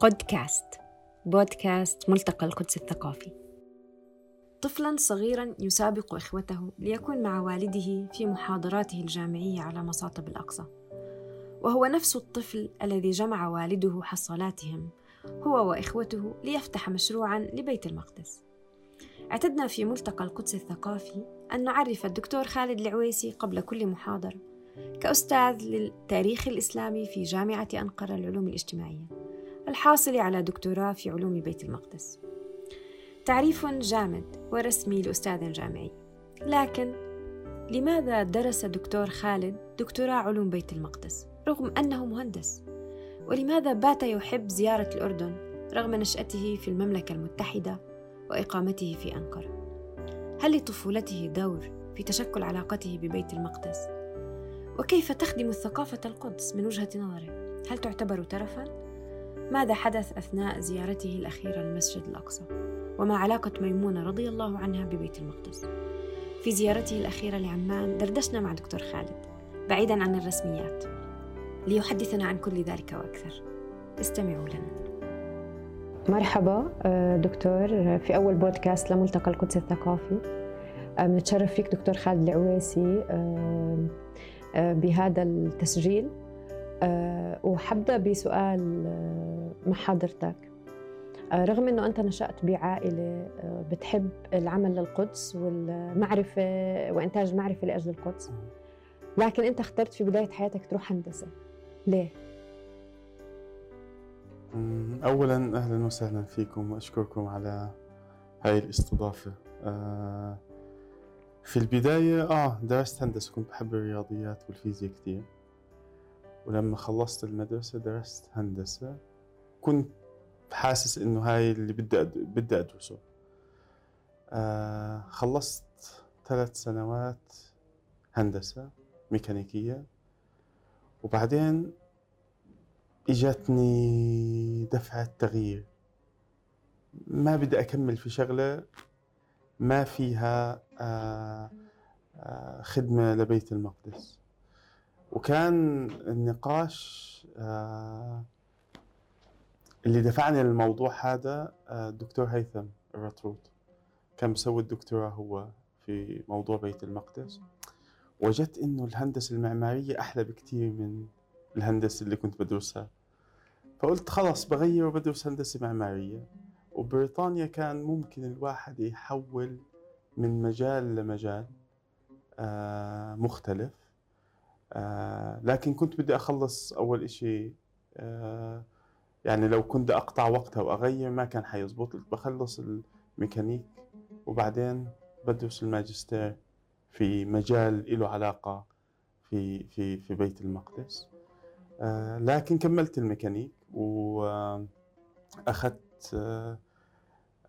قودكاست بودكاست ملتقى القدس الثقافي. طفلا صغيرا يسابق إخوته ليكون مع والده في محاضراته الجامعية على مصاطب الأقصى. وهو نفس الطفل الذي جمع والده حصالاتهم هو وإخوته ليفتح مشروعا لبيت المقدس. اعتدنا في ملتقى القدس الثقافي أن نعرف الدكتور خالد العويسي قبل كل محاضرة كأستاذ للتاريخ الإسلامي في جامعة أنقرة للعلوم الاجتماعية. الحاصل على دكتوراه في علوم بيت المقدس تعريف جامد ورسمي لأستاذ جامعي لكن لماذا درس دكتور خالد دكتوراه علوم بيت المقدس رغم أنه مهندس؟ ولماذا بات يحب زيارة الأردن رغم نشأته في المملكة المتحدة وإقامته في أنقرة؟ هل لطفولته دور في تشكل علاقته ببيت المقدس؟ وكيف تخدم الثقافة القدس من وجهة نظره؟ هل تعتبر ترفا؟ ماذا حدث أثناء زيارته الأخيرة للمسجد الأقصى؟ وما علاقة ميمونة رضي الله عنها ببيت المقدس؟ في زيارته الأخيرة لعمان دردشنا مع دكتور خالد بعيدا عن الرسميات. ليحدثنا عن كل ذلك وأكثر. استمعوا لنا. مرحبا آه، دكتور. في أول بودكاست لملتقى القدس الثقافي. آه، بنتشرف فيك دكتور خالد العويسي آه، بهذا التسجيل. وحبدأ بسؤال مع حضرتك رغم أنه أنت نشأت بعائلة بتحب العمل للقدس والمعرفة وإنتاج المعرفة لأجل القدس لكن أنت اخترت في بداية حياتك تروح هندسة. ليه؟ أولا أهلا وسهلا فيكم وأشكركم على هاي الاستضافة. آه، في البداية آه درست هندسة كنت بحب الرياضيات والفيزياء كتير. ولما خلصت المدرسة درست هندسة. كنت حاسس إنه هاي اللي بدي أد... بدي أدرسه. آه خلصت ثلاث سنوات هندسة ميكانيكية. وبعدين إجتني دفعة تغيير. ما بدي أكمل في شغلة ما فيها آه، آه، خدمة لبيت المقدس. وكان النقاش آه، اللي دفعني للموضوع هذا الدكتور هيثم الرطروط كان مسوي الدكتوراه هو في موضوع بيت المقدس. وجدت إنه الهندسة المعمارية أحلى بكثير من الهندسة اللي كنت بدرسها. فقلت خلاص بغير وبدرس هندسة معمارية. وبريطانيا كان ممكن الواحد يحول من مجال لمجال آه مختلف. آه لكن كنت بدي أخلص أول إشي آه يعني لو كنت أقطع وقتها وأغير ما كان حيزبط بخلص الميكانيك وبعدين بدرس الماجستير في مجال له علاقة في في في بيت المقدس. آه، لكن كملت الميكانيك وأخذت آه،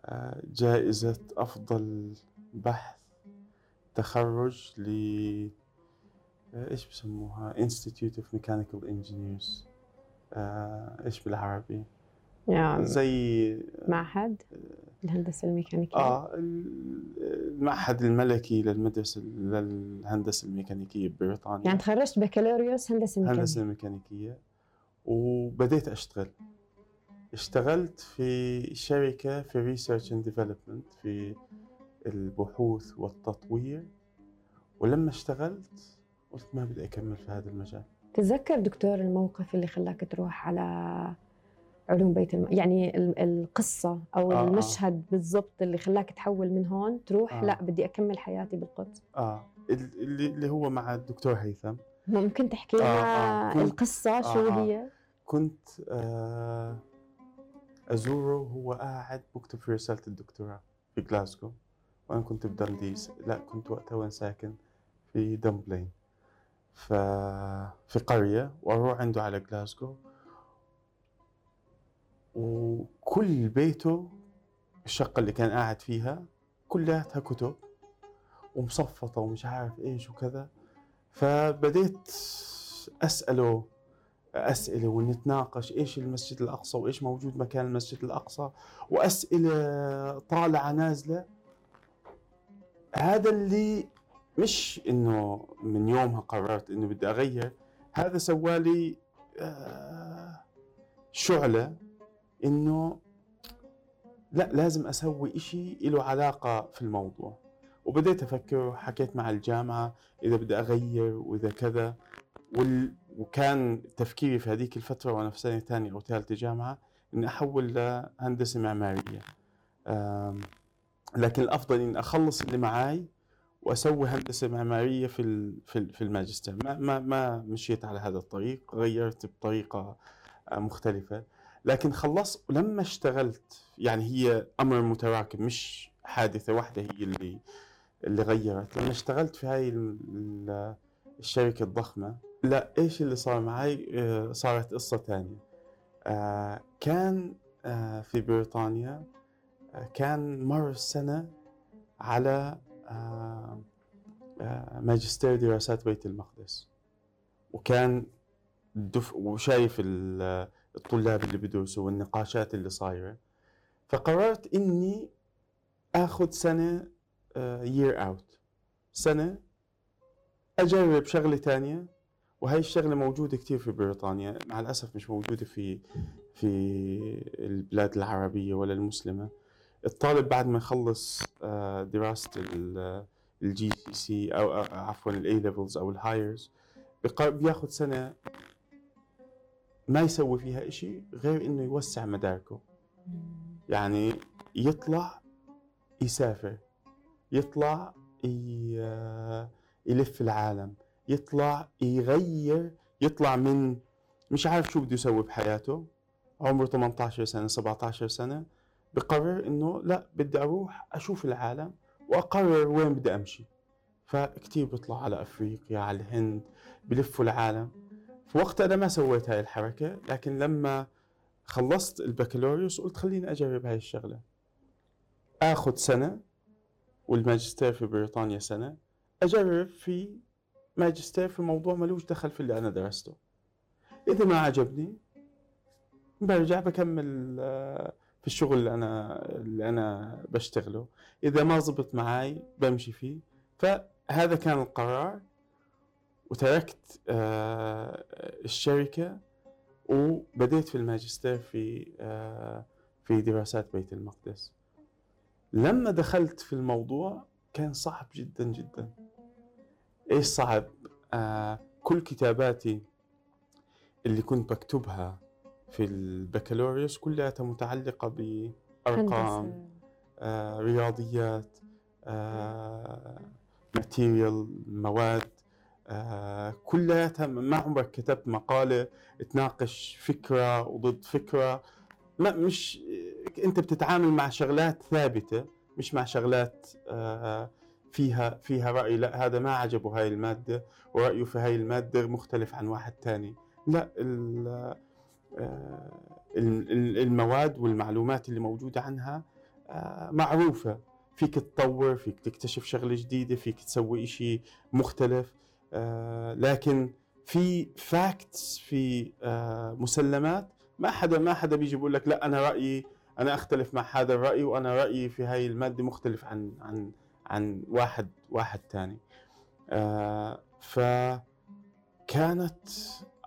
آه، جائزة أفضل بحث تخرج ل إيش بسموها؟ Institute of Mechanical Engineers. إيش بالعربي؟ يعني زي معهد الهندسة الميكانيكية؟ آه المعهد الملكي للمدرسة للهندسة الميكانيكية ببريطانيا. يعني تخرجت بكالوريوس هندسة ميكانيكية. هندسة ميكانيكية. وبديت أشتغل. اشتغلت في شركة في research and development في البحوث والتطوير. ولما اشتغلت قلت ما بدي أكمل في هذا المجال. تتذكر دكتور الموقف اللي خلاك تروح على علوم بيت الم... يعني القصة أو آه, آه. المشهد آه. بالضبط اللي خلاك تحول من هون تروح آه. لا بدي أكمل حياتي بالقدس آه اللي, اللي هو مع الدكتور هيثم ممكن تحكي لنا آه آه. القصة شو آه هي؟ آه. كنت آه أزوره وهو قاعد بكتب في رسالة الدكتوراه في جلاسكو وأنا كنت بدندي لا كنت وقتها وين ساكن في دمبلين في قرية وأروح عنده على جلاسكو وكل بيته الشقة اللي كان قاعد فيها كلها كتب ومصفطة ومش عارف إيش وكذا. فبديت أسأله أسئلة ونتناقش إيش المسجد الأقصى وإيش موجود مكان المسجد الأقصى. وأسئلة طالعة نازلة. هذا اللي مش إنه من يومها قررت إنه بدي أغير هذا سوالي آه، شعلة إنه لا لازم أسوي إشي له علاقة في الموضوع وبديت أفكر وحكيت مع الجامعة إذا بدي أغير وإذا كذا وال... وكان تفكيري في هذيك الفترة وأنا في سنة ثانية أو ثالثه جامعة إني أحول لهندسة معمارية. لكن الأفضل إني أخلص اللي معاي وأسوي هندسة معمارية في. في ال- في الماجستير. ما ما ما مشيت على هذا الطريق غيرت بطريقة آه، مختلفة. لكن خلصت ولما اشتغلت يعني هي أمر متراكم مش حادثة واحدة هي اللي اللي غيرت. لما اشتغلت في هاي ال- ال- الشركة الضخمة لا إيش اللي صار معي؟ آه، صارت قصة ثانية كان آه، في بريطانيا كان مر السنة على ماجستير دراسات بيت المقدس. وكان دف وشايف ال- الطلاب اللي بدرسوا والنقاشات اللي صايرة. فقررت إني آخذ سنة يير اوت سنة أجرب شغلة تانية. وهي الشغلة موجودة كثير في بريطانيا. مع الأسف مش موجودة في في البلاد العربية ولا المسلمة. الطالب بعد ما يخلص آه، دراسة ال GCSE أو عفوا ال A levels أو ال Highers بياخذ سنة ما يسوي فيها إشي غير إنه يوسع مداركه. يعني يطلع يسافر يطلع ي- يلف العالم يطلع يغير يطلع من مش عارف شو بده يسوي بحياته. عمره 18 سنة 17 سنة. بقرر إنه لا بدي أروح أشوف العالم وأقرر وين بدي أمشي. فكتير بيطلع على أفريقيا على الهند بلفوا العالم. في وقتها أنا ما سويت هاي الحركة لكن لما خلصت البكالوريوس قلت خليني أجرب هاي الشغلة. آخذ سنة والماجستير في بريطانيا سنة أجرب في ماجستير في موضوع ملوش دخل في اللي أنا درسته. إذا ما عجبني برجع بكمل آه، في الشغل اللي أنا اللي أنا بشتغله. إذا ما زبط معي بمشي فيه. فهذا كان القرار. وتركت آه، الشركة. وبديت في الماجستير في آه، في دراسات بيت المقدس. لما دخلت في الموضوع كان صعب جدا جدا. إيش صعب؟ آه كل كتاباتي اللي كنت بكتبها في البكالوريوس كلها متعلقة بأرقام. آه رياضيات آه ماتيريال مواد آه كلها ما عمرك كتبت مقالة تناقش فكرة وضد فكرة. ما مش انت بتتعامل مع شغلات ثابتة مش مع شغلات آه فيها فيها رأي. لا هذا ما عجبه هاي المادة ورأيه في هاي المادة مختلف عن واحد تاني. لا آه، المواد والمعلومات اللي موجودة عنها آه، معروفة. فيك تطور فيك تكتشف شغلة جديدة فيك تسوي إشي مختلف. آه، لكن في فاكتس في آه، مسلمات ما حدا ما حدا بيجي بيقول لك لا أنا رأيي أنا أختلف مع هذا الرأي وأنا رأيي في هاي المادة مختلف عن عن عن واحد واحد تاني. آه فكانت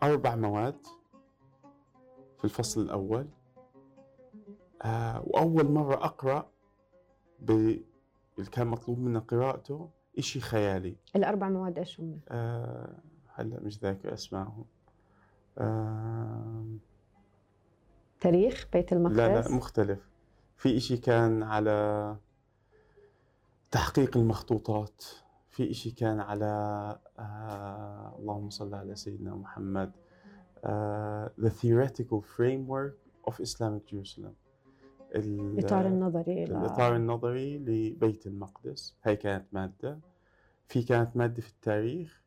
أربع مواد في الفصل الأول. آه وأول مرة أقرأ اللي كان مطلوب منا قراءته إشي خيالي. الأربع مواد إيش هم؟ آه هلا مش ذاكر أسمائهم. آه تاريخ بيت المقدس؟ لا لا مختلف. في إشي كان على تحقيق المخطوطات. في إشي كان على آه اللهم صل على سيدنا محمد. آه The Theoretical Framework of Islamic Jerusalem. ال- الإطار النظري ل- الإطار النظري لبيت المقدس. هاي كانت مادة. في كانت مادة في التاريخ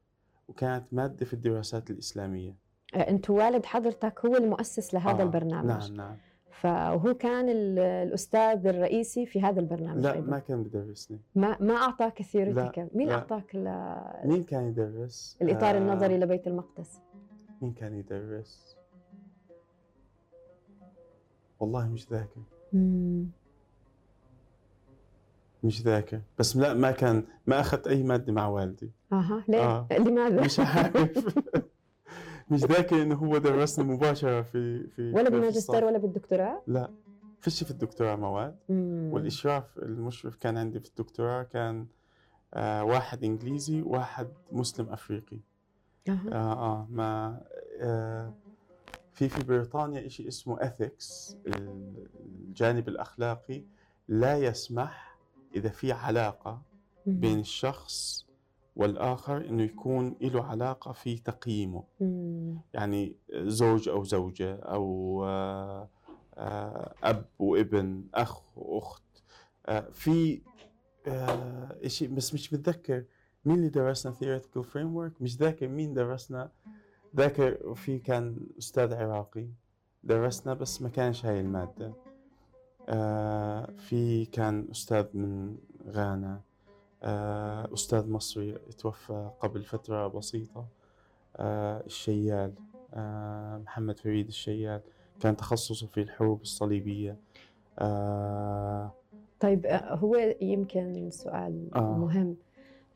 وكانت مادة في الدراسات الإسلامية. آه، أنت والد حضرتك هو المؤسس لهذا آه، البرنامج. نعم نعم. فهو كان ال- الأستاذ الرئيسي في هذا البرنامج لا أيضاً. ما كان بدرسني ما ما أعطاك الثيوريتيكال مين لا. أعطاك ال- مين كان يدرس؟ الإطار آه، النظري لبيت المقدس؟ مين كان يدرس؟ والله مش ذاكر. مش ذاكر بس لا ما كان ما أخذت أي مادة مع والدي أها ليه؟ آه. لماذا؟ مش عارف مش ذاكر إنه هو درسنا مباشرة في في ولا بالماجستير. ولا بالدكتوراه؟ لا فيش في الدكتوراه مواد مم. والإشراف المشرف كان عندي في الدكتوراه كان آه واحد إنجليزي واحد مسلم أفريقي أها. آه آه ما آه في في بريطانيا شيء اسمه ethics الجانب الأخلاقي لا يسمح إذا في علاقة. بين الشخص والآخر إنه يكون له علاقة في تقييمه. يعني زوج أو زوجة أو آه، آه، أب وابن أخ وأخت آه، في شيء بس مش متذكر مين اللي درسنا theoretical framework مش ذاكر مين درسنا؟ ذاكر في كان أستاذ عراقي درسنا بس ما كانش هاي المادة. آه، في كان أستاذ من غانا. آه، أستاذ مصري توفى قبل فترة بسيطة. آه، الشيال آه، محمد فريد الشيال كان تخصصه في الحروب الصليبية. آه، طيب آه، هو يمكن سؤال آه. مهم.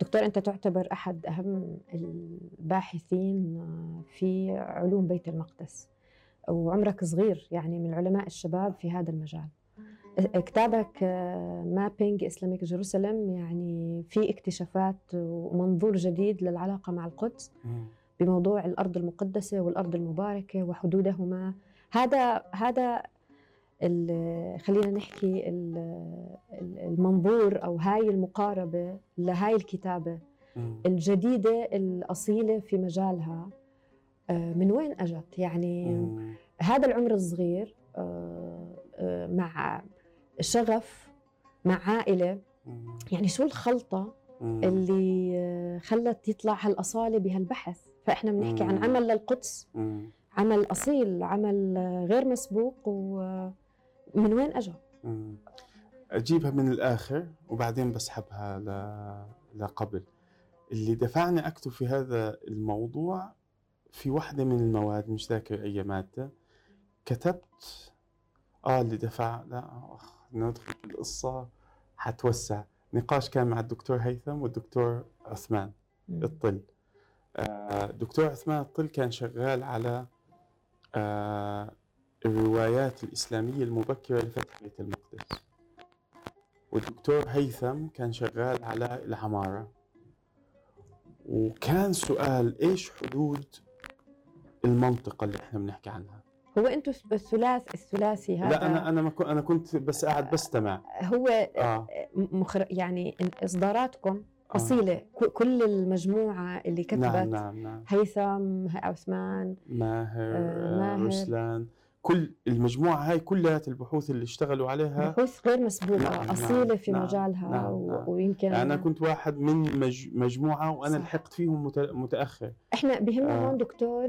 دكتور أنت تعتبر أحد أهم الباحثين في علوم بيت المقدس وعمرك صغير يعني من علماء الشباب في هذا المجال كتابك Mapping Islamic Jerusalem يعني في اكتشافات ومنظور جديد للعلاقة مع القدس. بموضوع الأرض المقدسة والأرض المباركة وحدودهما هذا هذا خلينا نحكي ال- ال- المنظور أو هاي المقاربة لهاي الكتابة. الجديدة الأصيلة في مجالها آه، من وين أجت يعني. هذا العمر الصغير آه، آه، مع شغف مع عائلة. يعني شو الخلطة. اللي خلت يطلع هالأصالة بهالبحث فإحنا بنحكي عن. عمل للقدس. عمل أصيل عمل غير مسبوق ومن وين اجى مم. أجيبها من الآخر وبعدين بسحبها ل... لقبل. اللي دفعني أكتب في هذا الموضوع في واحدة من المواد مش ذاكر أي مادة. كتبت آه اللي دفع لا أخ ندخل في القصة حتوسع. نقاش كان مع الدكتور هيثم والدكتور عثمان الطل. آه، دكتور عثمان الطل كان شغال على آه، الروايات الإسلامية المبكرة لفتح بيت المقدس. والدكتور هيثم كان شغال على العمارة. وكان سؤال إيش حدود المنطقة اللي إحنا بنحكي عنها؟ هو أنتم الثلاث الثلاثي هذا لا أنا أنا ما كنت أنا كنت بس قاعد بستمع. هو آه. مخر... يعني إصداراتكم آه. أصيلة. ك- كل المجموعة اللي كتبت نعم نعم. نعم هيثم عثمان ماهر, آه، آه ماهر. رسلان. كل المجموعة هاي كلها البحوث اللي اشتغلوا عليها بحوث غير مسبوقة نعم، أصيلة في نعم، مجالها نعم، و... نعم. ويمكن أنا كنت واحد من مج... مجموعة وأنا صح. لحقت فيهم مت... متأخر إحنا بهمنا آه. هون دكتور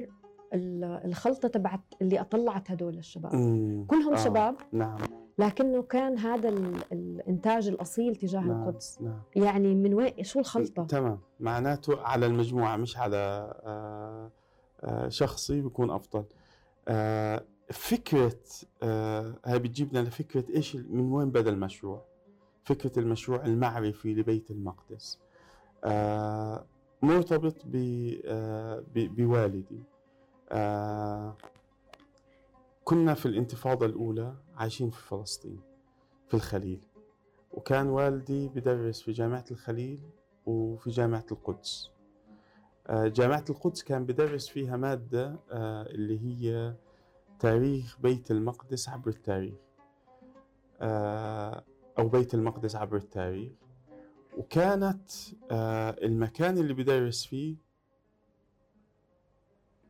ال- الخلطة تبعت اللي طلعت هدول الشباب مم. كلهم آه. شباب نعم لكنه كان هذا ال... الإنتاج الأصيل تجاه نعم القدس نعم يعني من وين شو الخلطة تمام معناته على المجموعة مش على آه، آه، شخصي بيكون أفضل آه، فكرة آه، هاي بتجيبنا لفكرة ال- من وين بدأ المشروع؟ فكرة المشروع المعرفي لبيت المقدس. آه، مرتبط ب- آه، بوالدي. آه، كنا في الانتفاضة الأولى عايشين في فلسطين في الخليل. وكان والدي بدرس في جامعة الخليل وفي جامعة القدس. آه، جامعة القدس كان بدرس فيها مادة آه، اللي هي تاريخ بيت المقدس عبر التاريخ. آه، أو بيت المقدس عبر التاريخ. وكانت آه، المكان اللي بدرس فيه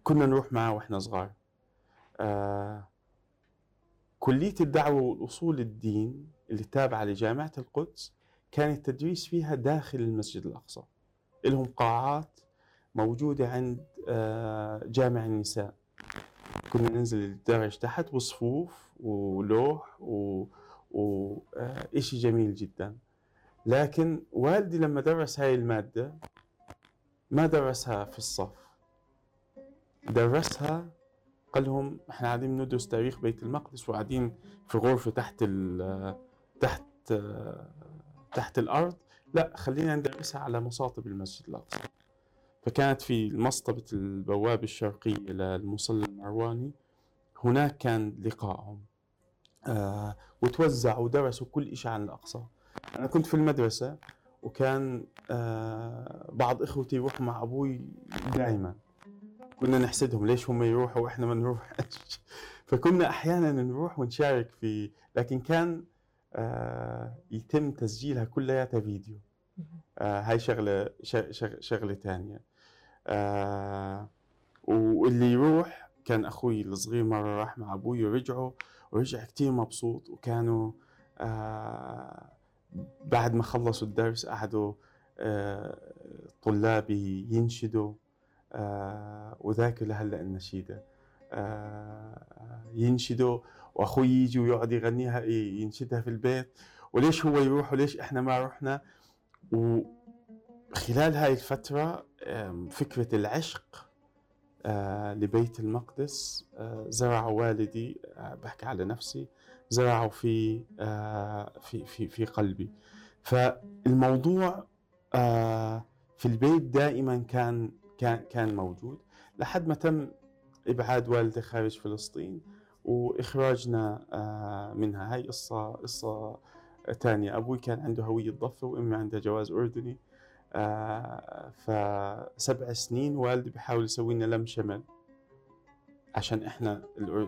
كنا نروح معه وإحنا صغار. آه، كلية الدعوة والأصول الدين اللي تابعة لجامعة القدس كان التدريس فيها داخل المسجد الأقصى. لهم قاعات موجودة عند جامع النساء. كنا ننزل الدرج تحت وصفوف ولوح و... آه، جميل جدا. لكن والدي لما درس هاي المادة ما درسها في الصف. درسها قال لهم إحنا قاعدين ندرس تاريخ بيت المقدس وقاعدين في غرفة تحت ال تحت تحت الأرض. لا خلينا ندرسها على مصاطب المسجد الأقصى. فكانت في مصطبة البوابة الشرقية للمصلى المرواني. هناك كان لقائهم آه وتوزعوا ودرسوا كل شيء عن الأقصى. أنا كنت في المدرسة وكان آه بعض إخوتي يروحوا مع أبوي دائما كنا نحسدهم ليش هم يروحوا وإحنا ما نروح فكنا أحيانا نروح ونشارك في لكن كان آه يتم تسجيلها كلياتها فيديو. آه هاي شغلة شغلة ثانية آه واللي يروح كان أخوي الصغير مرة راح مع أبوي ورجعوا ورجع كتير مبسوط وكانوا آه بعد ما خلصوا الدرس قعدوا آه طلابي ينشدوا آه وذاكر لهلأ النشيدة آه ينشدوا وأخوي يجي ويقعد يغنيها ينشدها في البيت. وليش هو يروح وليش إحنا ما رحنا؟ وخلال هاي الفترة فكرة العشق آه، لبيت المقدس. آه، زرع والدي آه، بحكي على نفسي زرعوا في في في في قلبي. فالموضوع في البيت دائما كان كان كان موجود لحد ما تم إبعاد والدي خارج فلسطين وإخراجنا منها. هاي قصة قصة ثانية أبوي كان عنده هوية ضفه وإمي عندها جواز أردني. فسبع سنين والدي بيحاول يسوي لنا لم شمل. عشان إحنا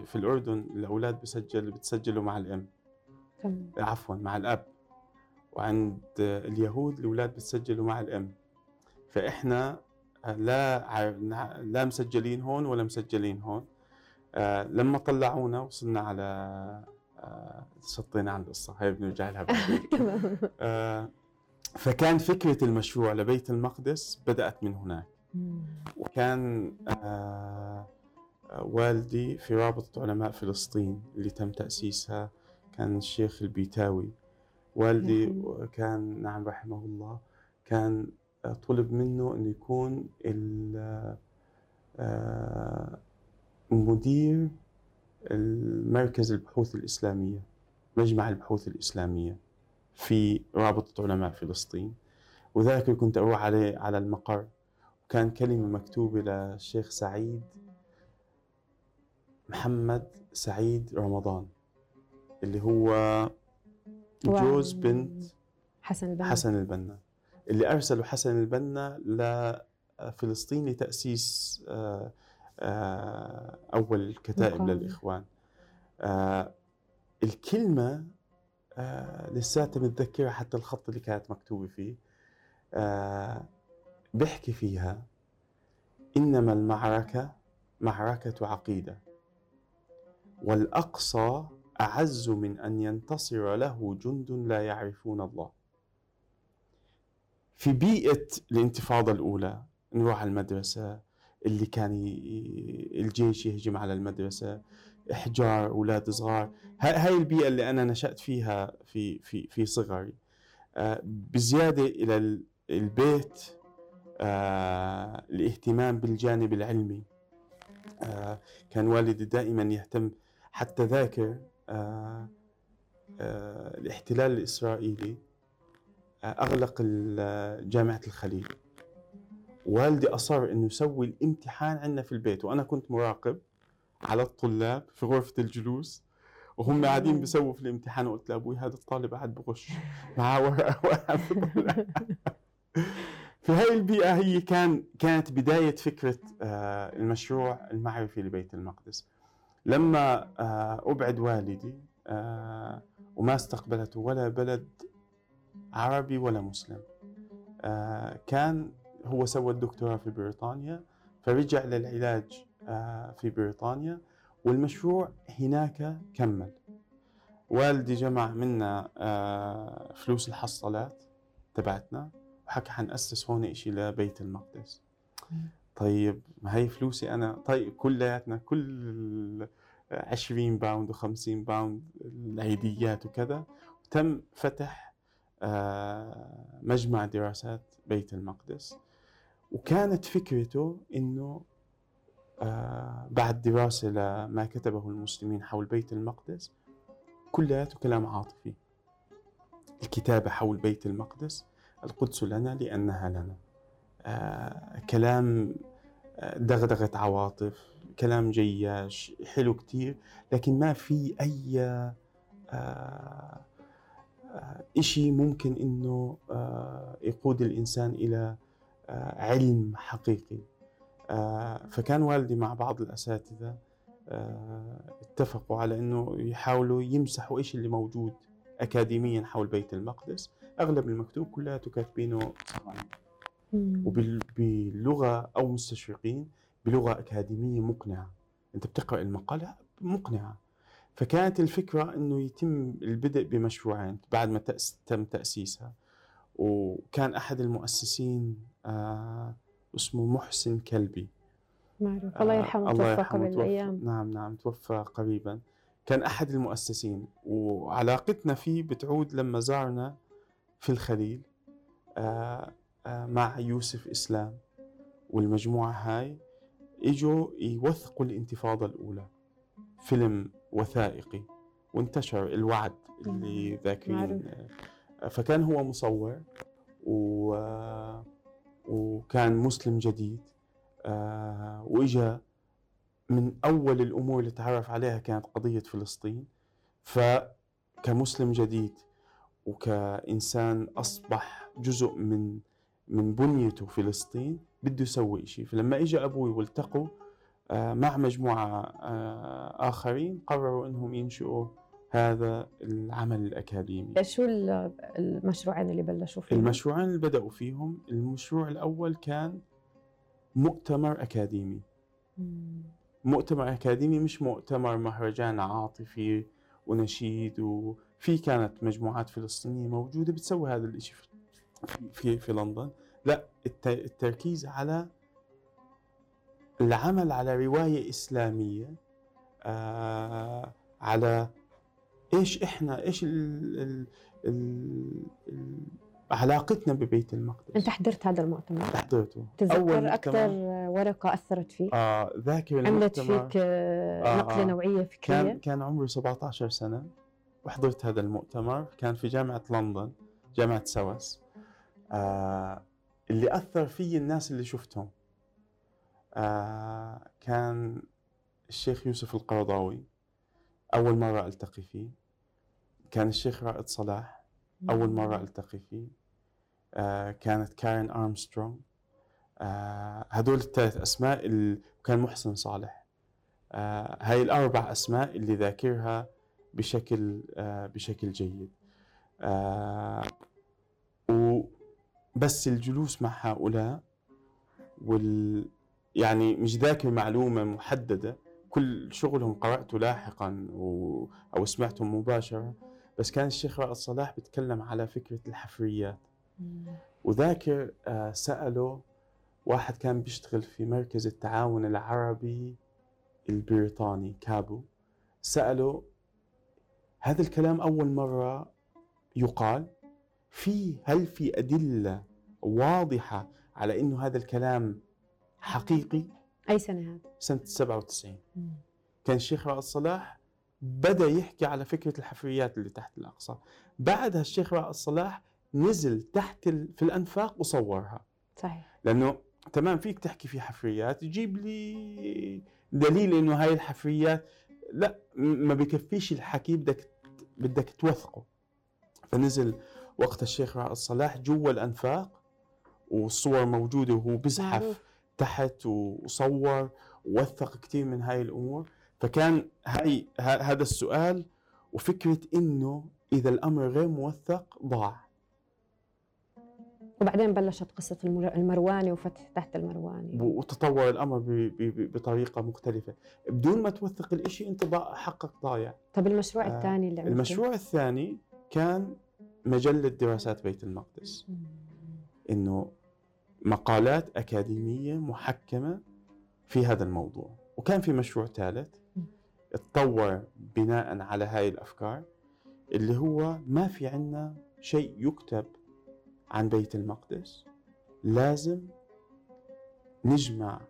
في الأردن الأولاد بسجل بتسجلوا مع الأم. تمام. عفوا مع الأب. وعند اليهود الأولاد بتسجلوا مع الأم. فإحنا لا لا مسجلين هون ولا مسجلين هون. آه لما طلعونا وصلنا على آه شطينا عن القصة هاي بنرجع لها بعدين. آه فكان فكرة المشروع لبيت المقدس بدأت من هناك. وكان آه والدي في رابطة علماء فلسطين اللي تم تأسيسها كان الشيخ البيتاوي. والدي كان نعم رحمه الله كان طلب منه أنه يكون آه، مدير المركز البحوث الإسلامية مجمع البحوث الإسلامية. في رابطة علماء فلسطين وذاك كنت أروح عليه على المقر. وكان كلمة مكتوبة للشيخ سعيد محمد سعيد رمضان اللي هو جوز بنت حسن البنا. حسن البنا اللي أرسلوا حسن البنا لفلسطين لتأسيس آه، آه، أول كتائب للإخوان. آه، الكلمة آه متذكرة حتى الخط اللي كانت مكتوبة فيه. آه بحكي فيها إنما المعركة معركة عقيدة والأقصى أعز من أن ينتصر له جند لا يعرفون الله. في بيئة الانتفاضة الأولى نروح على المدرسة اللي كان الجيش يهجم على المدرسة. إحجار أولاد صغار. هاي البيئة اللي أنا نشأت فيها في في في صغري. آه، بزيادة إلى البيت آه، الاهتمام بالجانب العلمي. آه، كان والدي دائما يهتم حتى ذاكر الاحتلال الإسرائيلي أغلق جامعة الخليل. والدي أصر إنه يسوي الامتحان عندنا في البيت وأنا كنت مراقب. على الطلاب في غرفة الجلوس وهم قاعدين بيسووا في الامتحان وقلت لابوي هذا الطالب قاعد بغش معاه ورقة في هاي البيئة هي كان كانت بداية فكرة آه، المشروع المعرفي لبيت المقدس. لما آه، أبعد والدي آه، وما استقبلته ولا بلد عربي ولا مسلم كان هو سوى الدكتوراه في بريطانيا فرجع للعلاج في بريطانيا والمشروع هناك كمل. والدي جمع منا آه، فلوس الحصالات تبعتنا وحكى حنأسس هون إشي لبيت المقدس. طيب ما هي فلوسي أنا؟ طيب كلياتنا كل 20 pound و50 pound العيديات وكذا تم فتح آه، مجمع دراسات بيت المقدس. وكانت فكرته إنه آه، بعد دراسة لما كتبه المسلمين حول بيت المقدس كلياته كلام عاطفي. الكتابة حول بيت المقدس القدس لنا لأنها لنا. آه، كلام آه، دغدغة عواطف كلام جياش حلو كتير لكن ما في أي آه، آه، إشي ممكن إنه آه، يقود الإنسان إلى آه، علم حقيقي. آه، فكان والدي مع بعض الأساتذة آه، اتفقوا على إنه يحاولوا يمسحوا إيش اللي موجود أكاديميا حول بيت المقدس. أغلب المكتوب كلياته كاتبينه. وباللغة أو مستشرقين بلغة أكاديمية مقنعة. أنت بتقرأ المقالة مقنعة. فكانت الفكرة أنه يتم البدء بمشروعين بعد ما تم تأسيسها. وكان أحد المؤسسين آه اسمه محسن كلبي. معروف. الله آه، يرحمه الله توفى يرحمه قبل. أيام نعم نعم توفى قريبا. كان أحد المؤسسين وعلاقتنا فيه بتعود لما زارنا في الخليل آه، آه، مع يوسف إسلام. والمجموعة هاي إجوا يوثقوا الانتفاضة الأولى. فيلم وثائقي. وانتشر الوعد اللي ذاكرين. معروف. آه، فكان هو مصور و... وكان مسلم جديد آه، وإجا من أول الأمور اللي تعرف عليها كانت قضية فلسطين. فكمسلم جديد وكإنسان أصبح جزء من من بنيته فلسطين بده يسوي شيء فلما إجا أبوي والتقوا آه، مع مجموعة آه، آخرين قرروا أنهم ينشئوا هذا العمل الأكاديمي شو ال- المشروعين اللي بلشوا فيهم؟ المشروعين اللي بدأوا فيهم المشروع الأول كان مؤتمر أكاديمي مم. مؤتمر أكاديمي مش مؤتمر مهرجان عاطفي ونشيد وفي كانت مجموعات فلسطينية موجودة بتسوي هذا الإشي في في, في لندن لا الت- التركيز على العمل على رواية إسلامية آه على إيش إحنا إيش ال ال ال علاقتنا ببيت المقدس؟ أنت حضرت هذا المؤتمر. حضرته. تتذكر أكثر مؤتمر- ورقة أثرت فيك آه ذاكر عملت فيك آه، آه، نقلة آه. نوعية فكرية؟ كان كان عمري 17 سنة وحضرت هذا المؤتمر. كان في جامعة لندن جامعة سوس آه اللي أثر في الناس اللي شفتهم. آه كان الشيخ يوسف القرضاوي. أول مرة ألتقي فيه. كان الشيخ رائد صلاح. أول مرة ألتقي فيه. آه كانت كارين أرمسترونغ. آه هدول الثلاث أسماء ال- وكان محسن صالح. آه هاي الأربع أسماء اللي ذاكرها بشكل آه بشكل جيد. آه وبس الجلوس مع هؤلاء وال يعني مش ذاكر معلومة محددة. كل شغلهم قرأته لاحقا و... أو سمعته مباشرة بس كان الشيخ رائد صلاح بيتكلم على فكرة الحفريات. وذاكر آه، سأله واحد كان بيشتغل في مركز التعاون العربي البريطاني كابو. سأله هذا الكلام أول مرة يقال؟ في هل في أدلة واضحة على إنه هذا الكلام حقيقي؟ أي سنة هذا؟ سنة 97 مم. كان الشيخ رائد صلاح بدأ يحكي على فكرة الحفريات اللي تحت الأقصى بعدها الشيخ رائد صلاح نزل تحت ال... في الأنفاق وصورها صحيح لأنه تمام فيك تحكي في حفريات تجيب لي دليل إنه هاي الحفريات لا ما بكفيش الحكي بدك بدك توثقه فنزل وقت الشيخ رائد صلاح جوا الأنفاق والصور موجودة وهو بزحف. تحت وصور ووثق كثير من هاي الأمور. فكان هاي هذا السؤال وفكرة إنه إذا الأمر غير موثق ضاع. وبعدين بلشت قصة المر- المرواني وفتح تحت المرواني وتطور الأمر ب- ب- ب- بطريقة مختلفة. بدون ما توثق الإشي أنت ضا- حقك ضايع. طب المشروع آه، الثاني اللي عملته؟ المشروع الثاني كان مجلة دراسات بيت المقدس. مم. مقالات أكاديمية محكمة في هذا الموضوع. وكان في مشروع ثالث. اتطور بناء على هاي الأفكار اللي هو ما في عنا شيء يكتب عن بيت المقدس. لازم نجمع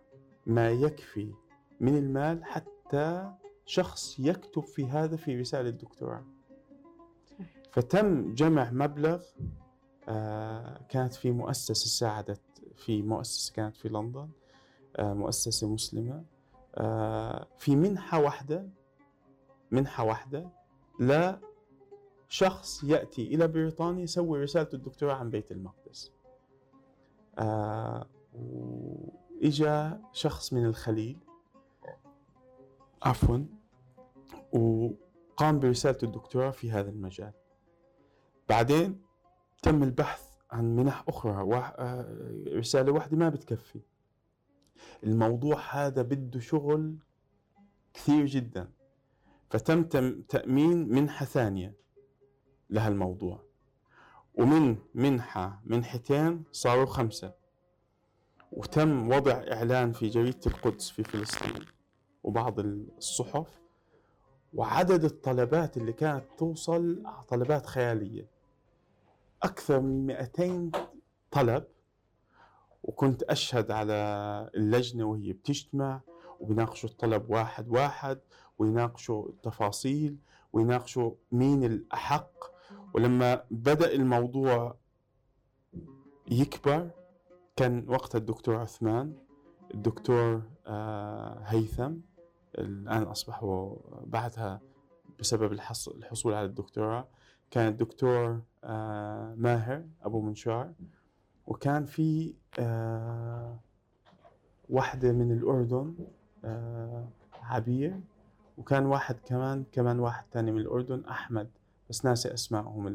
ما يكفي من المال حتى شخص يكتب في هذا في رسالة دكتوراه فتم جمع مبلغ آه، كانت في مؤسسة ساعدت في مؤسسة كانت في لندن آه، مؤسسة مسلمة. آه، في منحة واحدة منحة واحدة لشخص يأتي إلى بريطانيا يسوي رسالة الدكتوراه عن بيت المقدس. آه، وإجا شخص من الخليل. عفوا. وقام برسالة الدكتوراه في هذا المجال. بعدين تم البحث عن منح أخرى رسالة واحدة ما بتكفي. الموضوع هذا بده شغل كثير جدا. فتم تأمين منحة ثانية لهالموضوع. ومن منحة منحتين صاروا خمسة. وتم وضع إعلان في جريدة القدس في فلسطين وبعض الصحف. وعدد الطلبات اللي كانت توصل طلبات خيالية. أكثر من 200 طلب وكنت أشهد على اللجنة وهي بتجتمع وبيناقشوا الطلب واحد واحد ويناقشوا التفاصيل ويناقشوا مين الأحق. ولما بدأ الموضوع يكبر كان وقتها الدكتور عثمان الدكتور آه، هيثم الآن أصبح هو بعدها بسبب الحصول على الدكتوراه كان الدكتور ماهر أبو منشار. وكان في آه واحدة من الأردن آه عبير. وكان واحد كمان كمان واحد تاني من الأردن أحمد. بس ناسي أسمائهم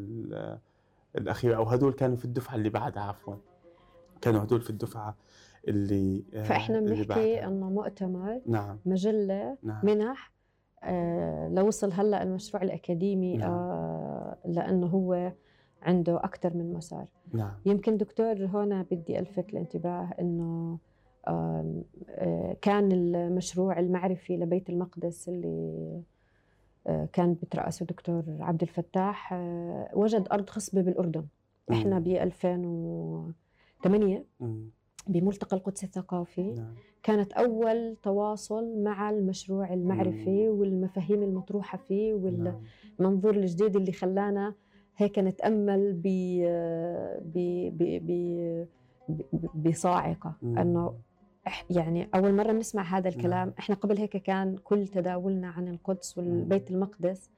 الأخيرة. أو هدول كانوا في الدفعة اللي بعدها عفوا. كانوا هدول في الدفعة اللي آه فإحنا بنحكي إنه مؤتمر نعم. مجلة نعم. منح آه لوصل هلأ المشروع الأكاديمي نعم. آه لأنه هو عنده أكثر من مسار نعم. يمكن دكتور هنا بدي ألفت الانتباه أنه آه، كان المشروع المعرفي لبيت المقدس اللي آه، كان بترأسه الدكتور عبد الفتاح آه، وجد أرض خصبة بالأردن إحنا ب 2008 بملتقى القدس الثقافي نعم. كانت أول تواصل مع المشروع المعرفي والمفاهيم المطروحة فيه والمنظور نعم. الجديد اللي خلانا هيك نتأمل ب ب بصاعقة. إنه يعني أول مرة بنسمع هذا الكلام. إحنا قبل هيك كان كل تداولنا عن القدس والبيت المقدس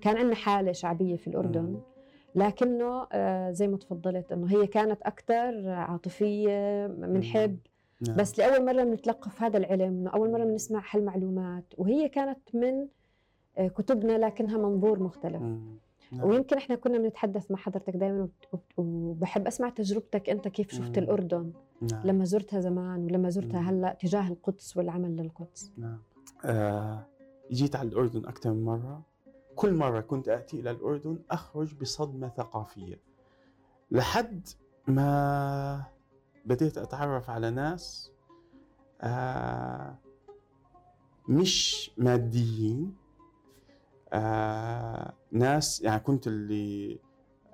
كان عندنا حالة شعبية في الأردن. لكنه آه، زي ما تفضلت إنه هي كانت أكثر عاطفية بنحب نعم. بس لأول مرة بنتلقف هذا العلم أول مرة بنسمع هالمعلومات. وهي كانت من آه، كتبنا لكنها منظور مختلف. نعم. ويمكن إحنا كنا بنتحدث مع حضرتك دائما وبحب أسمع تجربتك أنت كيف شفت نعم. الأردن نعم. لما زرتها زمان ولما زرتها نعم. هلأ تجاه القدس والعمل للقدس نعم آه جيت على الأردن أكثر من مرة كل مرة كنت أتي إلى الأردن أخرج بصدمة ثقافية لحد ما بديت أتعرف على ناس آه مش ماديين آه ناس يعني كنت اللي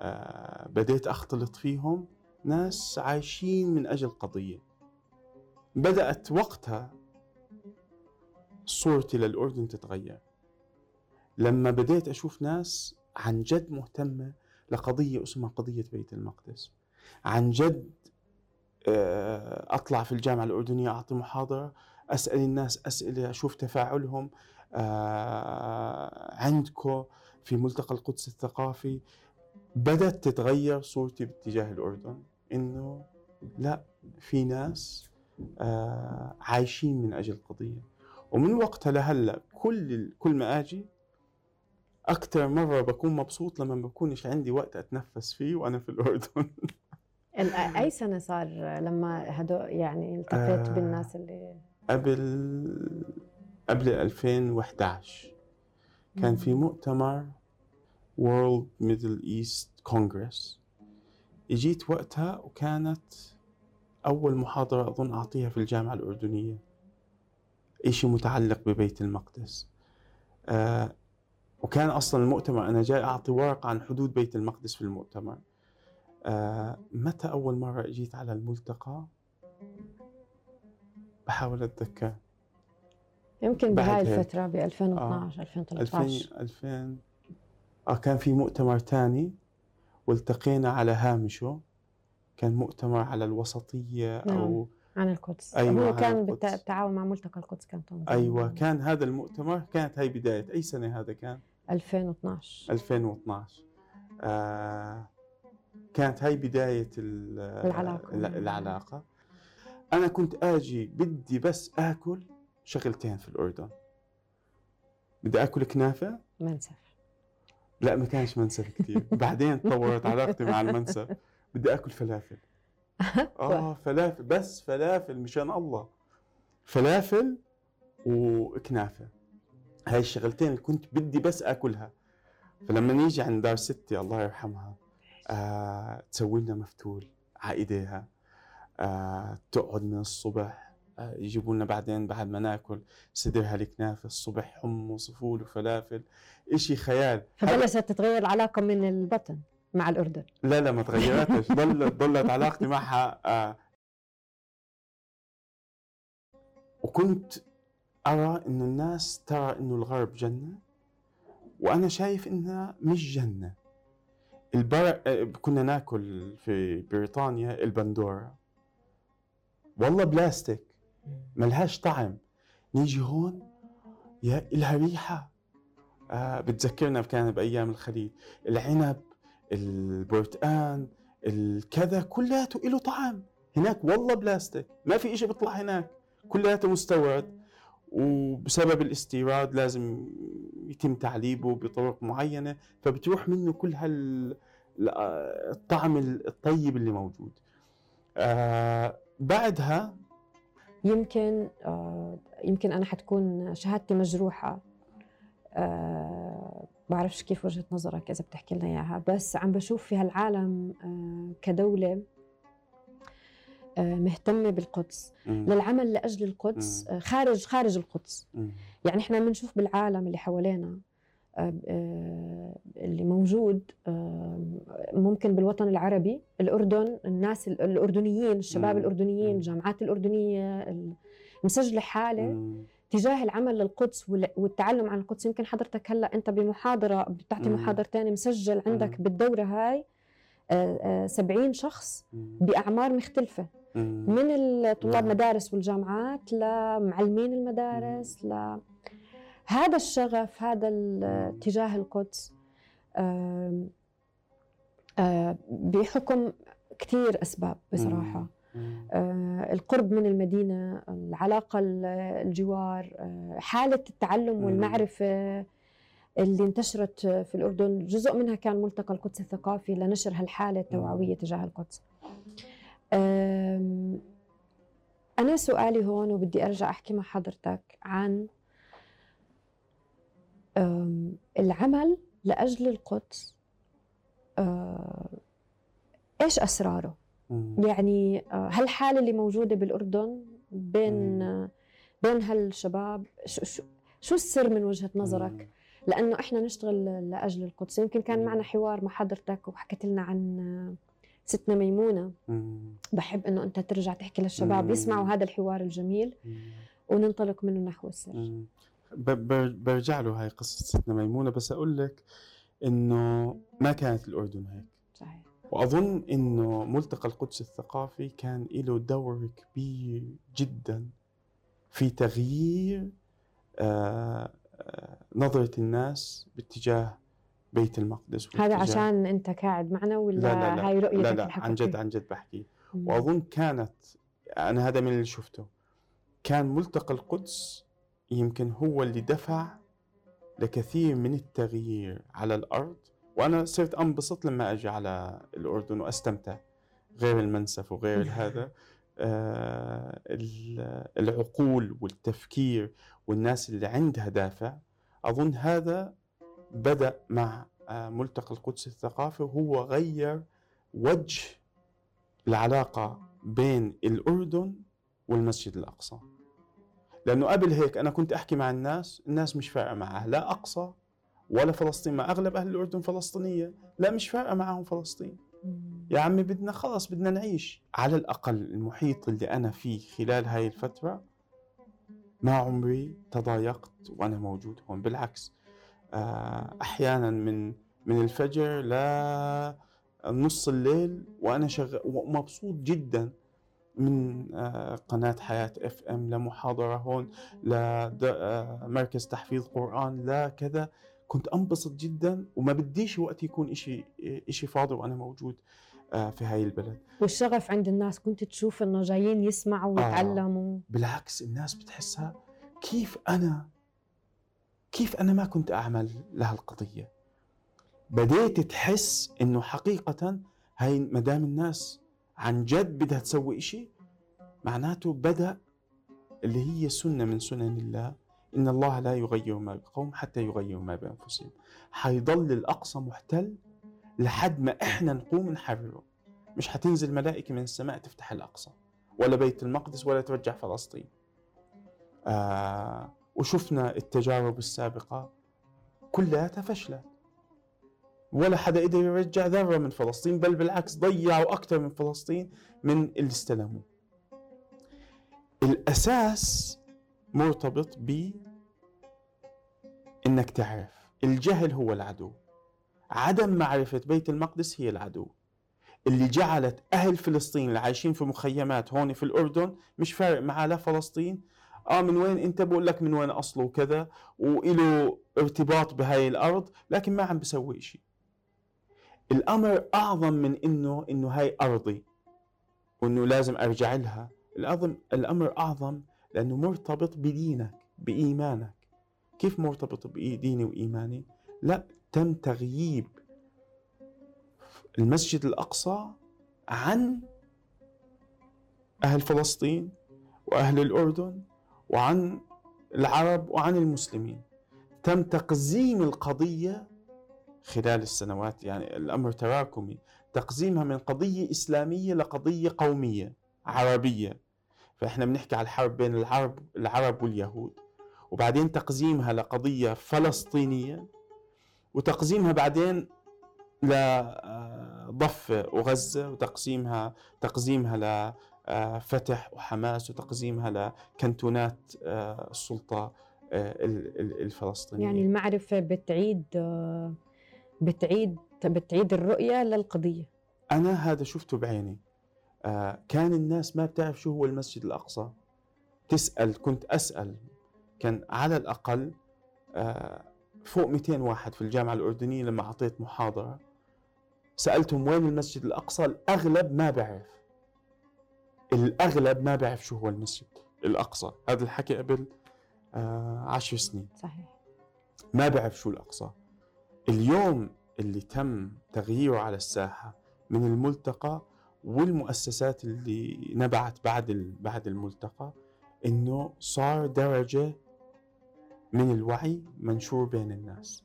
آه بديت أختلط فيهم ناس عايشين من أجل قضية. بدأت وقتها صورتي للأردن تتغير. لما بديت أشوف ناس عن جد مهتمة لقضية اسمها قضية بيت المقدس. عن جد آه، أطلع في الجامعة الأردنية أعطي محاضرة أسأل الناس أسئلة أشوف تفاعلهم. عندكم في ملتقى القدس الثقافي بدأت تتغير صورتي باتجاه الأردن إنه لا في ناس آه، عايشين من أجل قضية ومن وقتها لهلأ كل كل ما أجي أكثر مرة بكون مبسوط لما بكونش عندي وقت أتنفس فيه وأنا في الأردن. أي سنة صار لما هدو يعني التقيت آه بالناس اللي قبل قبل 2011 كان في مؤتمر World Middle East Congress. إجيت وقتها وكانت أول محاضرة أظن أعطيها في الجامعة الأردنية. إشي متعلق ببيت المقدس. آه وكان أصلا المؤتمر أنا جاي أعطي ورقة عن حدود بيت المقدس في المؤتمر. آه متى أول مرة أجيت على الملتقى؟ بحاول أتذكر. يمكن بهاي الفترة ب 2012 آه 2013 2000 2000 آه كان في مؤتمر ثاني والتقينا على هامشه كان مؤتمر على الوسطية أو عن القدس. أيوة، هو كان. بالتعاون مع ملتقى القدس كان تنظيم أيوة كان هذا المؤتمر كانت هاي بداية. أي سنة هذا كان؟ 2012 2012 آه كانت هاي بداية ال- العلاقة. ال- العلاقة. أنا كنت آجي بدي بس آكل شغلتين في الأردن. بدي آكل كنافة؟ منسف. لا ما كانش منسف كثير بعدين تطورت علاقتي مع المنسف. بدي آكل فلافل. آه فلافل بس فلافل مشان الله. فلافل وكنافة. هاي الشغلتين اللي كنت بدي بس آكلها. فلما نيجي عند دار ستي الله يرحمها آه تسوي لنا مفتول على إيديها. آه تقعد من الصبح يجيبوا لنا بعدين بعد ما ناكل صدرها الكنافه الصبح حمص وفول وفلافل إشي خيال. فبلشت تتغير العلاقة من البطن مع الأردن؟ لا لا ما تغيرتش. ضلت ضلت علاقتي معها آه. وكنت أرى انه الناس ترى انه الغرب جنة وأنا شايف إنها مش جنة. البر... آه، كنا ناكل في بريطانيا البندورة. والله بلاستيك. ملهاش طعم. نيجي هون يا إلها ريحة آه بتذكرنا كان بأيام الخليج العنب البرتقان الكذا كلياته له طعم. هناك والله بلاستيك. ما في إشي بيطلع هناك. كلياته مستورد. وبسبب الاستيراد لازم يتم تعليبه بطرق معينة. فبتروح منه كل هال الطعم الطيب اللي موجود. آه بعدها يمكن آه يمكن أنا حتكون شهادتي مجروحة آه بعرفش كيف وجهة نظرك إذا بتحكي لنا إياها بس عم بشوف في هالعالم آه كدولة آه مهتمة بالقدس مم. للعمل لأجل القدس مم. خارج خارج القدس مم. يعني إحنا بنشوف بالعالم اللي حوالينا اللي موجود آه، ممكن بالوطن العربي الأردن الناس ال- الأردنيين الشباب. الأردنيين. الجامعات الأردنية ال- مسجلة حالة. تجاه العمل للقدس وال- والتعلم عن القدس يمكن حضرتك هلأ أنت بمحاضرة بتعطي تاني مسجل عندك. بالدورة هاي آه، آه، 70 شخص. بأعمار مختلفة. من الطلاب نعم. مدارس والجامعات لمعلمين المدارس ل هذا الشغف هذا ال- مم. تجاه القدس بحكم كثير أسباب بصراحة مم. آه، القرب من المدينة العلاقة ال- الجوار حالة التعلم. والمعرفة اللي انتشرت في الأردن جزء منها كان ملتقى القدس الثقافي لنشر هالحالة التوعوية تجاه القدس أنا سؤالي هون وبدي أرجع أحكي مع حضرتك عن العمل لأجل القدس آه، إيش أسراره؟ مم. يعني آه، هالحالة اللي موجودة بالأردن بين مم. آه، بين هالشباب شو, شو, شو السر من وجهة نظرك؟ لأنه إحنا نشتغل لأجل القدس يمكن كان مم. معنا حوار مع حضرتك وحكيت لنا عن ستنا ميمونة مم. بحب إنه أنت ترجع تحكي للشباب مم. يسمعوا هذا الحوار الجميل مم. وننطلق منه نحو السر مم. برجع له هاي قصة ستنا ميمونة بس أقول لك إنه ما كانت الأردن هيك صحيح وأظن إنه ملتقى القدس الثقافي كان له دور كبير جدا في تغيير آه، آه، نظرة الناس باتجاه بيت المقدس هذا عشان أنت قاعد معنا ولا لا لا لا هاي رؤيتك لا لا؟ عن جد عن جد بحكي. وأظن كانت أنا هذا من اللي شفته كان ملتقى القدس يمكن هو اللي دفع لكثير من التغيير على الأرض وأنا صرت أنبسط لما أجي على الأردن وأستمتع. غير المنسف وغير هذا آه ال- العقول والتفكير والناس اللي عندها دافع. أظن هذا بدأ مع آه ملتقى القدس الثقافي وهو غير وجه العلاقة بين الأردن والمسجد الأقصى. لأنه قبل هيك أنا كنت أحكي مع الناس الناس مش فارقة معها لا أقصى ولا فلسطين ما أغلب أهل الأردن فلسطينية لا مش فارقة معهم فلسطين. يا عمي بدنا خلص بدنا نعيش. على الأقل المحيط اللي أنا فيه خلال هاي الفترة ما عمري تضايقت وأنا موجود هون. بالعكس آه، أحيانا من من الفجر لا نص الليل وأنا شغال ومبسوط جدا من آه، قناة حياة اف ام لمحاضرة هون لمركز تحفيظ قرآن لا كذا. كنت أنبسط جدا وما بديش وقت يكون إشي إشي فاضي وأنا موجود آه، في هاي البلد. والشغف عند الناس كنت تشوف إنه جايين يسمعوا ويتعلموا. آه بالعكس الناس بتحسها كيف أنا كيف أنا ما كنت أعمل لها القضية؟ بديت تحس إنه حقيقة هاي ما دام الناس عن جد بدها تسوي إشي معناته بدأ اللي هي سنة من سنن الله إن الله لا يغير ما بقوم حتى يغيروا ما بأنفسهم. حيضل الأقصى محتل لحد ما إحنا نقوم نحرره. مش حتنزل ملائكه من السماء تفتح الأقصى ولا بيت المقدس ولا ترجع فلسطين. آه وشفنا التجارب السابقة كلها فشلت ولا حدا قدر يرجع ذرة من فلسطين بل بالعكس ضيعوا أكثر من فلسطين من اللي استلموه. الأساس مرتبط ب إنك تعرف الجهل هو العدو. عدم معرفة بيت المقدس هي العدو. اللي جعلت أهل فلسطين اللي عايشين في مخيمات هون في الأردن مش فارق معاه لا فلسطين. آه من وين؟ أنت بقول لك من وين أصله وكذا وإله ارتباط بهاي الأرض لكن ما عم بسوي شيء الأمر أعظم من إنه إنه هاي أرضي وإنه لازم أرجع لها. الأعظم الأمر أعظم لأنه مرتبط بدينك بإيمانك. كيف مرتبط بديني وإيماني؟ لا تم تغييب المسجد الأقصى عن أهل فلسطين وأهل الأردن وعن العرب وعن المسلمين. تم تقزيم القضية خلال السنوات يعني الأمر تراكمي. تقزيمها من قضية إسلامية لقضية قومية عربية. فإحنا بنحكي على الحرب بين العرب العرب واليهود. وبعدين تقزيمها لقضية فلسطينية وتقزيمها بعدين لضفة وغزة وتقسيمها تقزيمها لفتح وحماس وتقزيمها لكنتونات آه، السلطة آه، الفلسطينية. يعني المعرفة بتعيد آه، بتعيد بتعيد الرؤية للقضية. أنا هذا شفته بعيني. كان الناس ما بتعرف شو هو المسجد الأقصى. تسأل كنت أسأل. كان على الأقل فوق 200 واحد في الجامعة الأردنية لما أعطيت محاضرة. سألتهم وين المسجد الأقصى؟ الأغلب ما بعرف. الأغلب ما بعرف شو هو المسجد الأقصى. هذا الحكي قبل آه عشر سنين. صحيح. ما بعرف شو الأقصى. اليوم اللي تم تغييره على الساحة من الملتقى والمؤسسات اللي نبعت بعد بعد الملتقى إنه صار درجة من الوعي منشور بين الناس.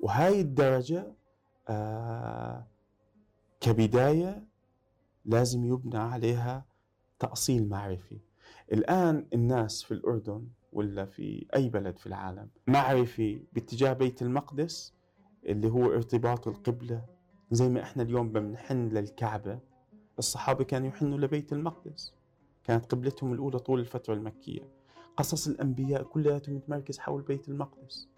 وهاي الدرجة آه كبداية لازم يبنى عليها تأصيل معرفي. الآن الناس في الأردن ولا في أي بلد في العالم معرفي باتجاه بيت المقدس؟ اللي هو ارتباط القبلة. زي ما إحنا اليوم بنحن للكعبة. الصحابة كانوا يحنوا لبيت المقدس. كانت قبلتهم الأولى طول الفترة المكية. قصص الأنبياء كلها متمركز حول بيت المقدس.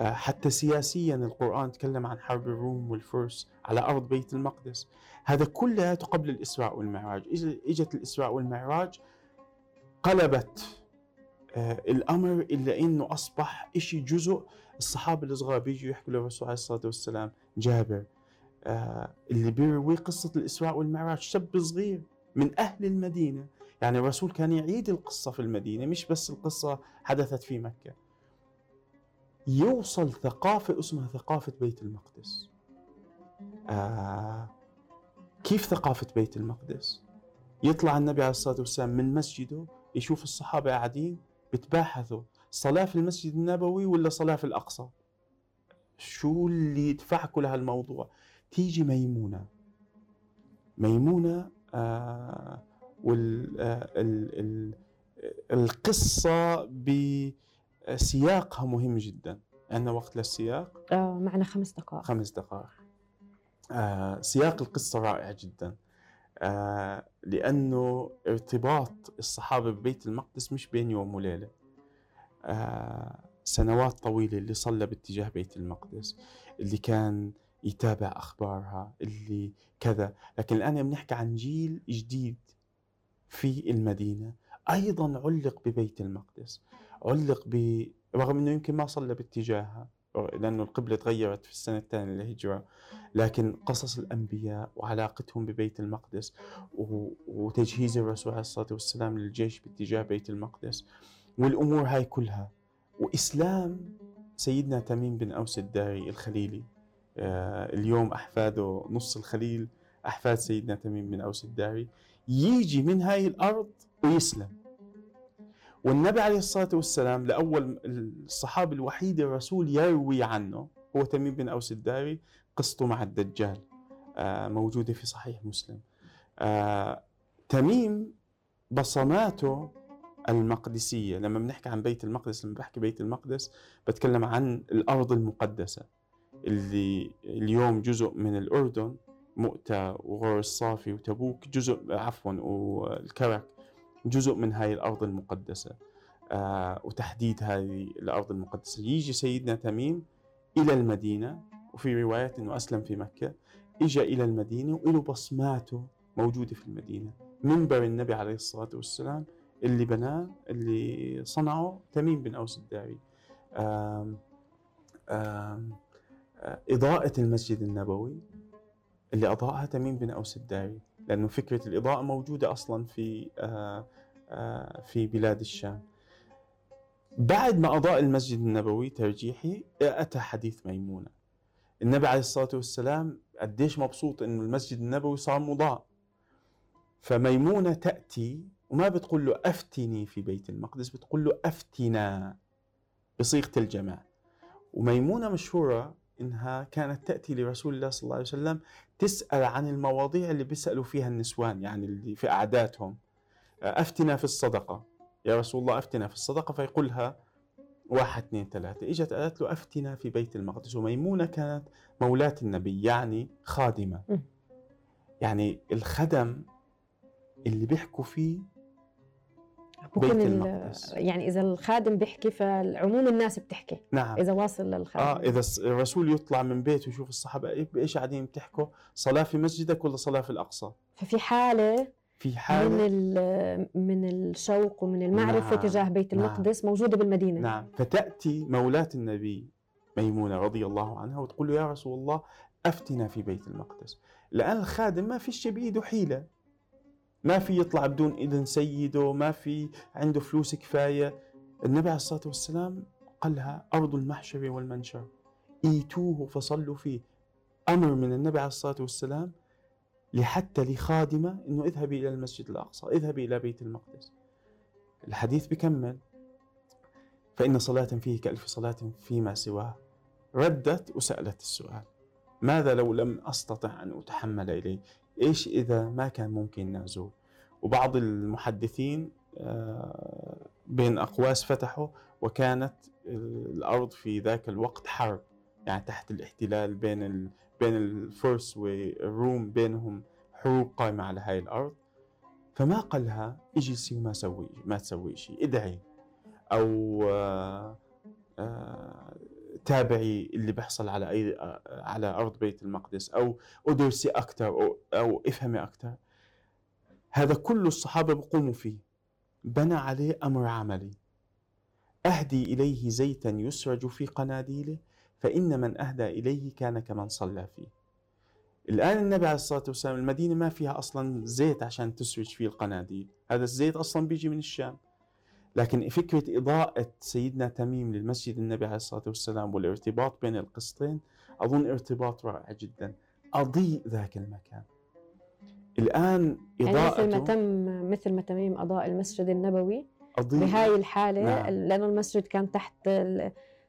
آه، حتى سياسيا القرآن تكلم عن حرب الروم والفرس على أرض بيت المقدس. هذا كله قبل الإسراء والمعراج. إجت الإسراء والمعراج قلبت آه، الأمر إلا أنه أصبح إشي جزء الصحابة الصغار بيجوا يحكوا للرسول عليه الصلاة والسلام جابر آه، اللي بيروي قصة الإسراء والمعراج شاب صغير من أهل المدينة. يعني الرسول كان يعيد القصة في المدينة مش بس القصة حدثت في مكة. يوصل ثقافة اسمها ثقافة بيت المقدس. آه كيف ثقافة بيت المقدس؟ يطلع النبي عليه الصلاة والسلام من مسجده يشوف الصحابة قاعدين بتباحثوا صلاة في المسجد النبوي ولا صلاة في الأقصى؟ شو اللي يدفعكم لهالموضوع تيجي ميمونة. ميمونة آه والقصة بسياقها مهم جدا. عندنا وقت للسياق؟ آه معنا خمس دقائق. خمس دقائق. آه سياق القصة رائع جدا. آه لأنه ارتباط الصحابة ببيت المقدس مش بين يوم وليلة. آه سنوات طويلة اللي صلى باتجاه بيت المقدس اللي كان يتابع أخبارها اللي كذا. لكن الآن بنحكي عن جيل جديد في المدينة أيضا علق ببيت المقدس علق ب رغم إنه يمكن ما صلى باتجاهها. لأنه القبلة تغيرت في السنة الثانية للهجرة. لكن قصص الأنبياء وعلاقتهم ببيت المقدس وتجهيز الرسول عليه الصلاة والسلام للجيش باتجاه بيت المقدس. والأمور هاي كلها. وإسلام سيدنا تميم بن أوس الداري الخليلي. آه، اليوم أحفاده نص الخليل أحفاد سيدنا تميم بن أوس الداري. يجي من هاي الأرض ويسلم. والنبي عليه الصلاة والسلام لأول الصحابه الوحيد الرسول يروي عنه هو تميم بن أوس الداري قصته مع الدجال آه، موجودة في صحيح مسلم. آه، تميم بصماته المقدسية. لما بنحكي عن بيت المقدس لما بحكي بيت المقدس بتكلم عن الأرض المقدسة اللي اليوم جزء من الأردن مؤتة وغور الصافي وتبوك جزء عفوا والكرك. جزء من هاي الأرض المقدسة. آه وتحديد هذه الأرض المقدسة. يجي سيدنا تميم إلى المدينة وفي رواية أنه أسلم في مكة إجا إلى المدينة وله بصماته موجودة في المدينة. منبر النبي عليه الصلاة والسلام اللي بناه اللي صنعه تميم بن أوس الداري آم آم إضاءة المسجد النبوي اللي أضاءها تميم بن أوس الداري لأنه فكرة الإضاءة موجودة أصلا في آه، آه، في بلاد الشام. بعد ما أضاء المسجد النبوي ترجيحي أتى حديث ميمونة. النبي عليه الصلاة والسلام قديش مبسوط إنه المسجد النبوي صار مضاء. فميمونة تأتي وما بتقول له أفتني في بيت المقدس بتقول له أفتنا بصيغة الجمع وميمونة مشهورة إنها كانت تأتي لرسول الله صلى الله عليه وسلم تسأل عن المواضيع اللي بيسألوا فيها النسوان يعني اللي في عاداتهم أفتنا في الصدقة. يا رسول الله أفتنا في الصدقة. فيقولها واحد اثنين ثلاثة. إجت قالت له أفتنا في بيت المقدس. وميمونة كانت مولاة النبي يعني خادمة. يعني الخدم اللي بيحكوا فيه بيت المقدس. يعني إذا الخادم بيحكي فالعموم الناس بتحكي. نعم. إذا واصل للخادم. آه إذا الرسول يطلع من بيته ويشوف الصحابة بإيش قاعدين بتحكوا؟ صلاة في مسجدك ولا صلاة في الأقصى؟ ففي حالة في حالة؟ من من الشوق ومن المعرفة نعم. تجاه بيت نعم. المقدس نعم موجودة بالمدينة. نعم. فتأتي مولاة النبي ميمونة رضي الله عنها وتقول له يا رسول الله أفتنا في بيت المقدس. لأن الخادم ما فيش بإيده حيلة. ما في يطلع بدون إذن سيده ما في عنده فلوس كفاية. النبي عليه الصلاة والسلام قالها أرض المحشر والمنشر. إيتوه فصلوا فيه. أمر من النبي عليه الصلاة والسلام لحتى لخادمة أنه اذهبي إلى المسجد الأقصى اذهبي إلى بيت المقدس. الحديث بكمل فإن صلاة فيه كألف صلاة فيما سواه. ردت وسألت السؤال ماذا لو لم أستطع أن أتحمل إليه؟ إيش إذا ما كان ممكن نازول وبعض المحدثين آه، بين أقواس فتحوا وكانت الأرض في ذاك الوقت حرب يعني تحت الاحتلال بين ال... بين الفرس والروم بينهم حروب قائمة على هاي الأرض. فما قالها اجلسي وما سوي ما تسوي شيء ادعي. أو آه، آه، تابعي اللي بيحصل على أي على أرض بيت المقدس أو ادرسي أكثر أو, أو افهمي أكثر هذا كله الصحابة بقوموا فيه. بنى عليه أمر عملي. أهدي إليه زيتا يسرج في قناديله فإن من أهدى إليه كان كمن صلى فيه. الآن النبي عليه الصلاة والسلام المدينة ما فيها أصلا زيت عشان تسرج فيه القناديل. هذا الزيت أصلا بيجي من الشام. لكن فكرة إضاءة سيدنا تميم للمسجد النبي عليه الصلاة والسلام والارتباط بين القسطين أظن ارتباط رائع جدا أضيء ذاك المكان الآن إضاءة يعني مثل ما تم مثل ما تميم أضاء المسجد النبوي أضيء بهاي الحالة نعم. لأنه المسجد كان تحت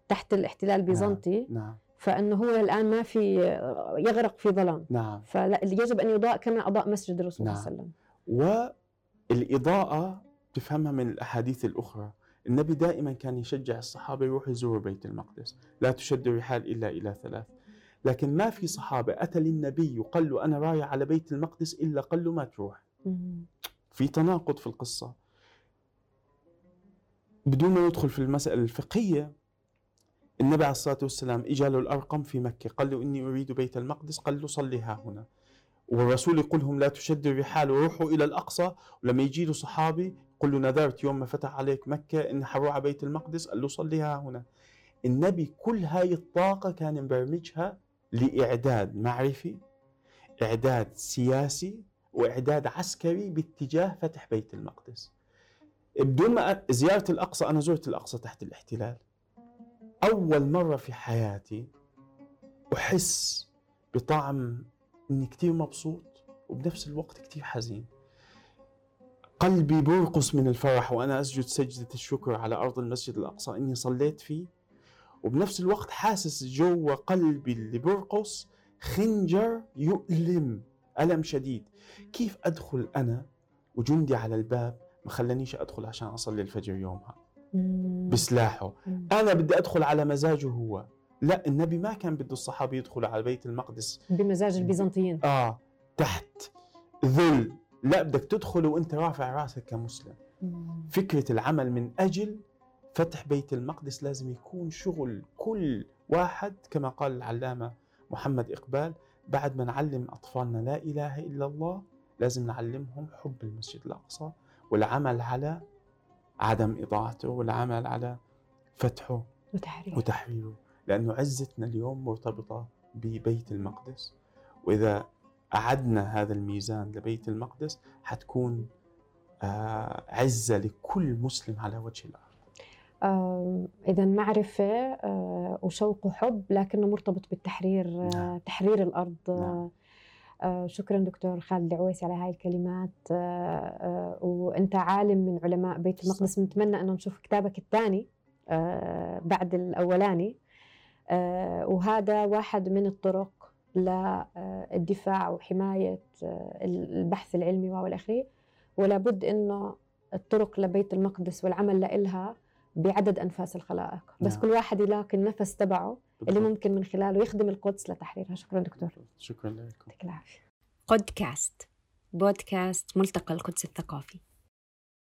تحت الاحتلال البيزنطي نعم. نعم. فإنه هو الآن ما في يغرق في ظلام نعم فيجب أن يضاء كما أضاء مسجد الرسول نعم. صلى الله عليه وسلم والإضاءة تفهمها من الأحاديث الأخرى. النبي دائما كان يشجع الصحابة يروحوا يزوروا بيت المقدس لا تشد الرحال إلا إلى ثلاث. لكن ما في صحابة أتى للنبي وقال له أنا رايح على بيت المقدس إلا قال له ما تروح. في تناقض في القصة. بدون ما ندخل في المسألة الفقهية النبي عليه الصلاة والسلام إجا له الأرقم في مكة قال له إني أريد بيت المقدس قال له صلي ها هنا. والرسول يقول لهم لا تشدوا الرحال وروحوا إلى الأقصى. ولما يجي له صحابي يقول له نذرت يوم ما فتح عليك مكة إني حروح بيت المقدس قال له صلي ها هنا. النبي كل هاي الطاقة كان مبرمجها لإعداد معرفي إعداد سياسي وإعداد عسكري باتجاه فتح بيت المقدس. بدون ما زيارة الأقصى أنا زرت الأقصى تحت الاحتلال. أول مرة في حياتي أحس بطعم إني كتير مبسوط وبنفس الوقت كتير حزين. قلبي بيرقص من الفرح وأنا أسجد سجدة الشكر على أرض المسجد الأقصى إني صليت فيه. وبنفس الوقت حاسس جوا قلبي اللي بيرقص خنجر يؤلم ألم شديد. كيف أدخل أنا وجندي على الباب؟ ما خلانيش أدخل عشان أصلي الفجر يومها. بسلاحه. أنا بدي أدخل على مزاجه هو. لا النبي ما كان بده الصحابة يدخلوا على بيت المقدس. بمزاج البيزنطيين. آه تحت ذل. لا بدك تدخل وانت رافع راسك كمسلم. فكرة العمل من أجل فتح بيت المقدس لازم يكون شغل كل واحد كما قال العلامة محمد إقبال بعد ما نعلم أطفالنا لا إله إلا الله لازم نعلمهم حب المسجد الأقصى والعمل على عدم إضاعته والعمل على فتحه وتحريره. وتحريره. لأنه عزتنا اليوم مرتبطة ببيت المقدس. وإذا أعدنا هذا الميزان لبيت المقدس حتكون آه، عزة لكل مسلم على وجه الأرض. إذا معرفة آه، وشوق وحب لكنه مرتبط بالتحرير آه، نعم. تحرير الأرض. نعم. آه، شكرا دكتور خالد العويسي على هاي الكلمات. وأنت عالم من علماء بيت المقدس. نتمنى أنه نشوف كتابك الثاني بعد الأولاني. وهذا واحد من الطرق للدفاع وحماية البحث العلمي والآخره ولا بد أنه الطرق لبيت المقدس والعمل لإلها بعدد أنفاس الخلائق. بس نعم. كل واحد يلاقي النفس تبعه اللي. ممكن من خلاله يخدم القدس لتحريرها. شكرا دكتور. شكرا لكم. يعطيك العافية. قدكاست بودكاست ملتقى القدس الثقافي.